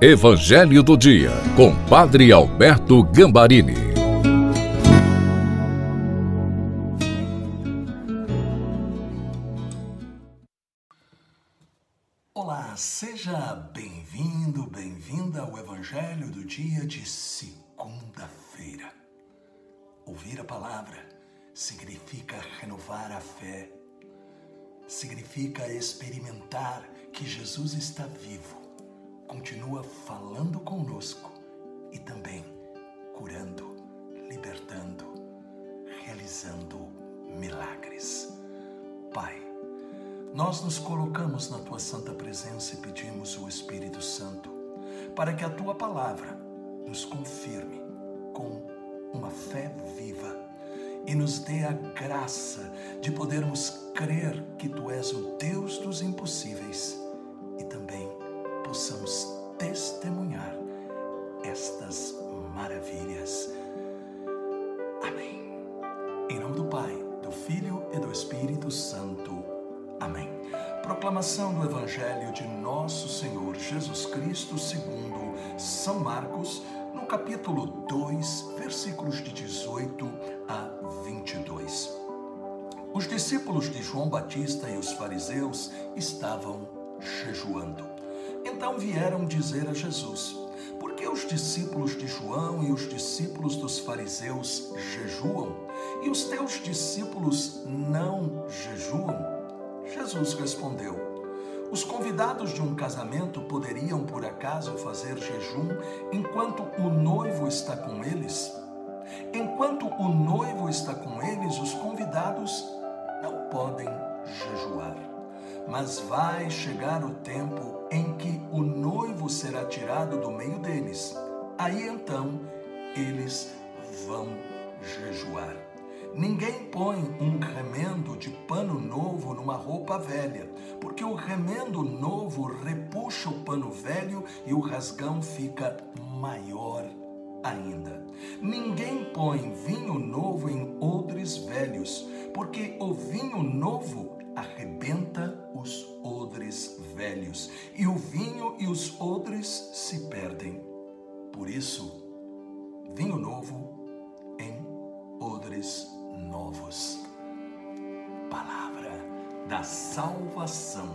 Evangelho do Dia, com Padre Alberto Gambarini. Olá, seja bem-vindo, bem-vinda ao Evangelho do Dia de segunda-feira. Ouvir a palavra significa renovar a fé, significa experimentar que Jesus está vivo continua falando conosco e também curando, libertando, realizando milagres. Pai, nós nos colocamos na tua santa presença e pedimos o Espírito Santo para que a tua palavra nos confirme com uma fé viva e nos dê a graça de podermos crer que tu és o Deus dos impossíveis Proclamação do Evangelho de Nosso Senhor Jesus Cristo segundo São Marcos, no capítulo 2, versículos de 18 a 22. Os discípulos de João Batista e os fariseus estavam jejuando. Então vieram dizer a Jesus: Por que os discípulos de João e os discípulos dos fariseus jejuam e os teus discípulos não jejuam? Jesus respondeu: Os convidados de um casamento poderiam por acaso fazer jejum enquanto o noivo está com eles? Enquanto o noivo está com eles, os convidados não podem jejuar mas vai chegar o tempo em que o noivo será tirado do meio deles. Aí então eles vão jejuar. Ninguém põe um remendo pano novo numa roupa velha, porque o remendo novo repuxa o pano velho e o rasgão fica maior ainda. Ninguém põe vinho novo em odres velhos, porque o vinho novo arrebenta os odres velhos, e o vinho e os odres se perdem. Por isso, vinho novo em odres novos. Palavra da salvação.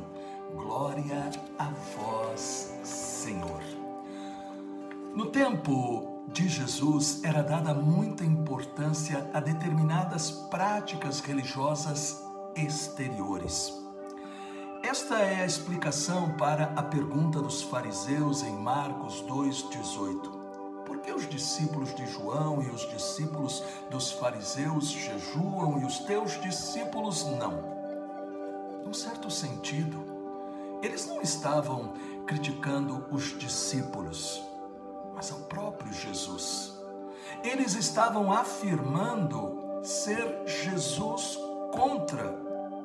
Glória a vós, Senhor. No tempo de Jesus era dada muita importância a determinadas práticas religiosas exteriores. Esta é a explicação para a pergunta dos fariseus em Marcos 2,18. Por que os discípulos de João e os discípulos dos fariseus jejuam e os teus discípulos não? Num certo sentido, eles não estavam criticando os discípulos, mas ao próprio Jesus. Eles estavam afirmando ser Jesus contra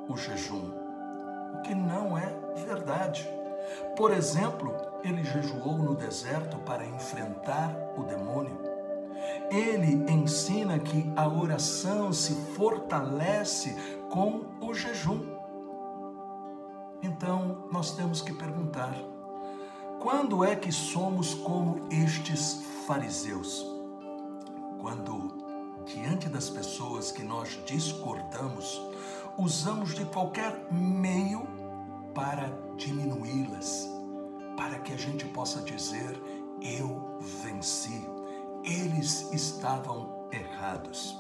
o jejum, o que não é verdade. Por exemplo, ele jejuou no deserto para enfrentar o demônio. Ele ensina que a oração se fortalece com o jejum. Então, nós temos que perguntar: quando é que somos como estes fariseus? Quando diante das pessoas que nós discordamos, usamos de qualquer meio para diminuí-las, para que a gente possa dizer: eu venci, eles estavam errados.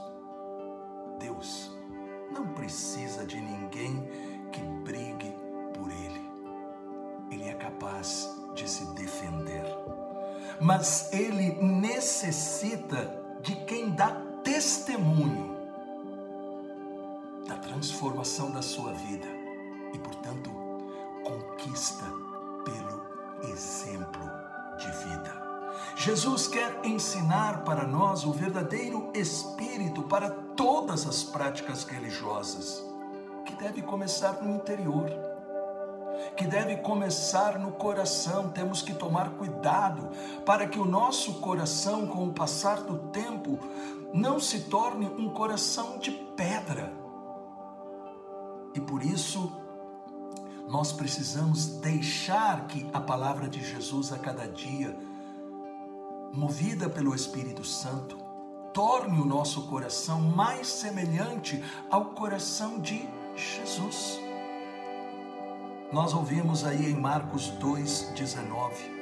Deus não precisa de ninguém que brigue por ele. Ele é capaz de se defender. Mas ele necessita de quem dá testemunho da transformação da sua vida e, portanto, conquista exemplo de vida. Jesus quer ensinar para nós o verdadeiro espírito para todas as práticas religiosas, que deve começar no interior que deve começar no coração. Temos que tomar cuidado para que o nosso coração, com o passar do tempo, não se torne um coração de pedra. E por isso, nós precisamos deixar que a palavra de Jesus a cada dia, movida pelo Espírito Santo, torne o nosso coração mais semelhante ao coração de Jesus. Nós ouvimos aí em Marcos 2,19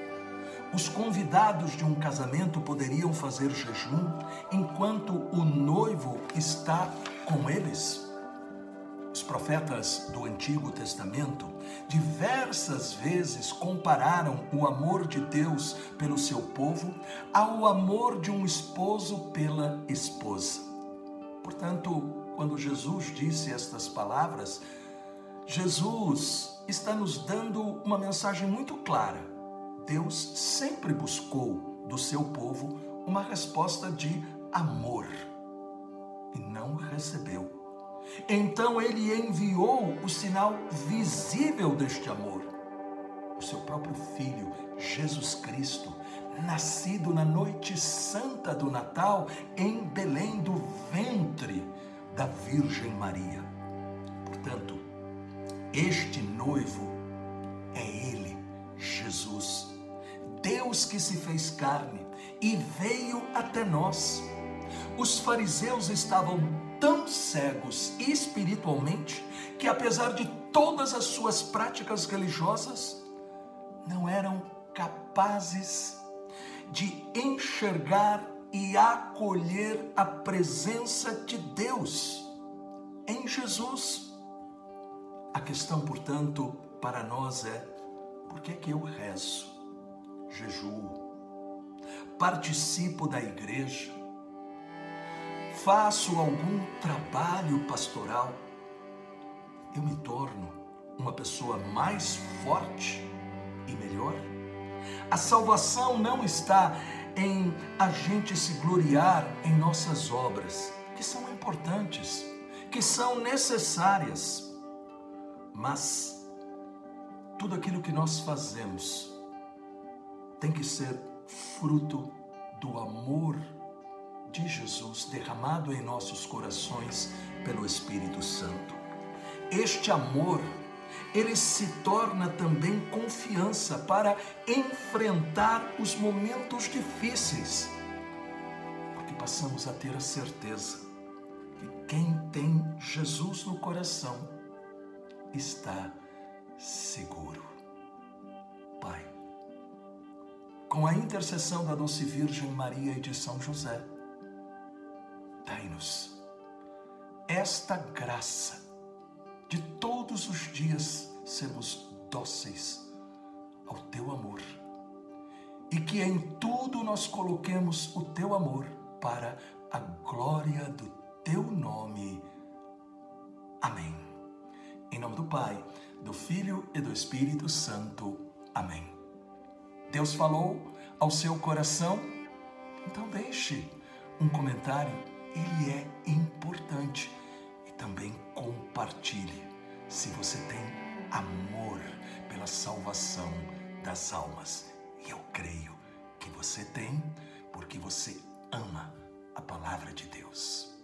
os convidados de um casamento poderiam fazer jejum enquanto o noivo está com eles? Os profetas do Antigo Testamento diversas vezes compararam o amor de Deus pelo seu povo ao amor de um esposo pela esposa. Portanto, quando Jesus disse estas palavras, Jesus está nos dando uma mensagem muito clara Deus sempre buscou do seu povo uma resposta de amor e não recebeu. Então ele enviou o sinal visível deste amor, o seu próprio filho, Jesus Cristo, nascido na noite santa do Natal em Belém do ventre da Virgem Maria. Portanto, este noivo é ele, Jesus Deus que se fez carne e veio até nós. Os fariseus estavam tão cegos espiritualmente que, apesar de todas as suas práticas religiosas, não eram capazes de enxergar e acolher a presença de Deus em Jesus. A questão, portanto, para nós é: por que, que eu rezo? jejuo, participo da igreja, faço algum trabalho pastoral, eu me torno uma pessoa mais forte e melhor? A salvação não está em a gente se gloriar em nossas obras, que são importantes, que são necessárias, mas tudo aquilo que nós fazemos tem que ser fruto do amor de Jesus derramado em nossos corações pelo Espírito Santo. Este amor, ele se torna também confiança para enfrentar os momentos difíceis, porque passamos a ter a certeza que quem tem Jesus no coração está seguro com a intercessão da doce Virgem Maria e de São José, dai-nos esta graça de todos os dias sermos dóceis ao teu amor e que em tudo nós coloquemos o teu amor para a glória do teu nome. Amém. Em nome do Pai, do Filho e do Espírito Santo. Amém. Deus falou ao seu coração? Então deixe um comentário, ele é importante. E também compartilhe se você tem amor pela salvação das almas. E eu creio que você tem, porque você ama a palavra de Deus.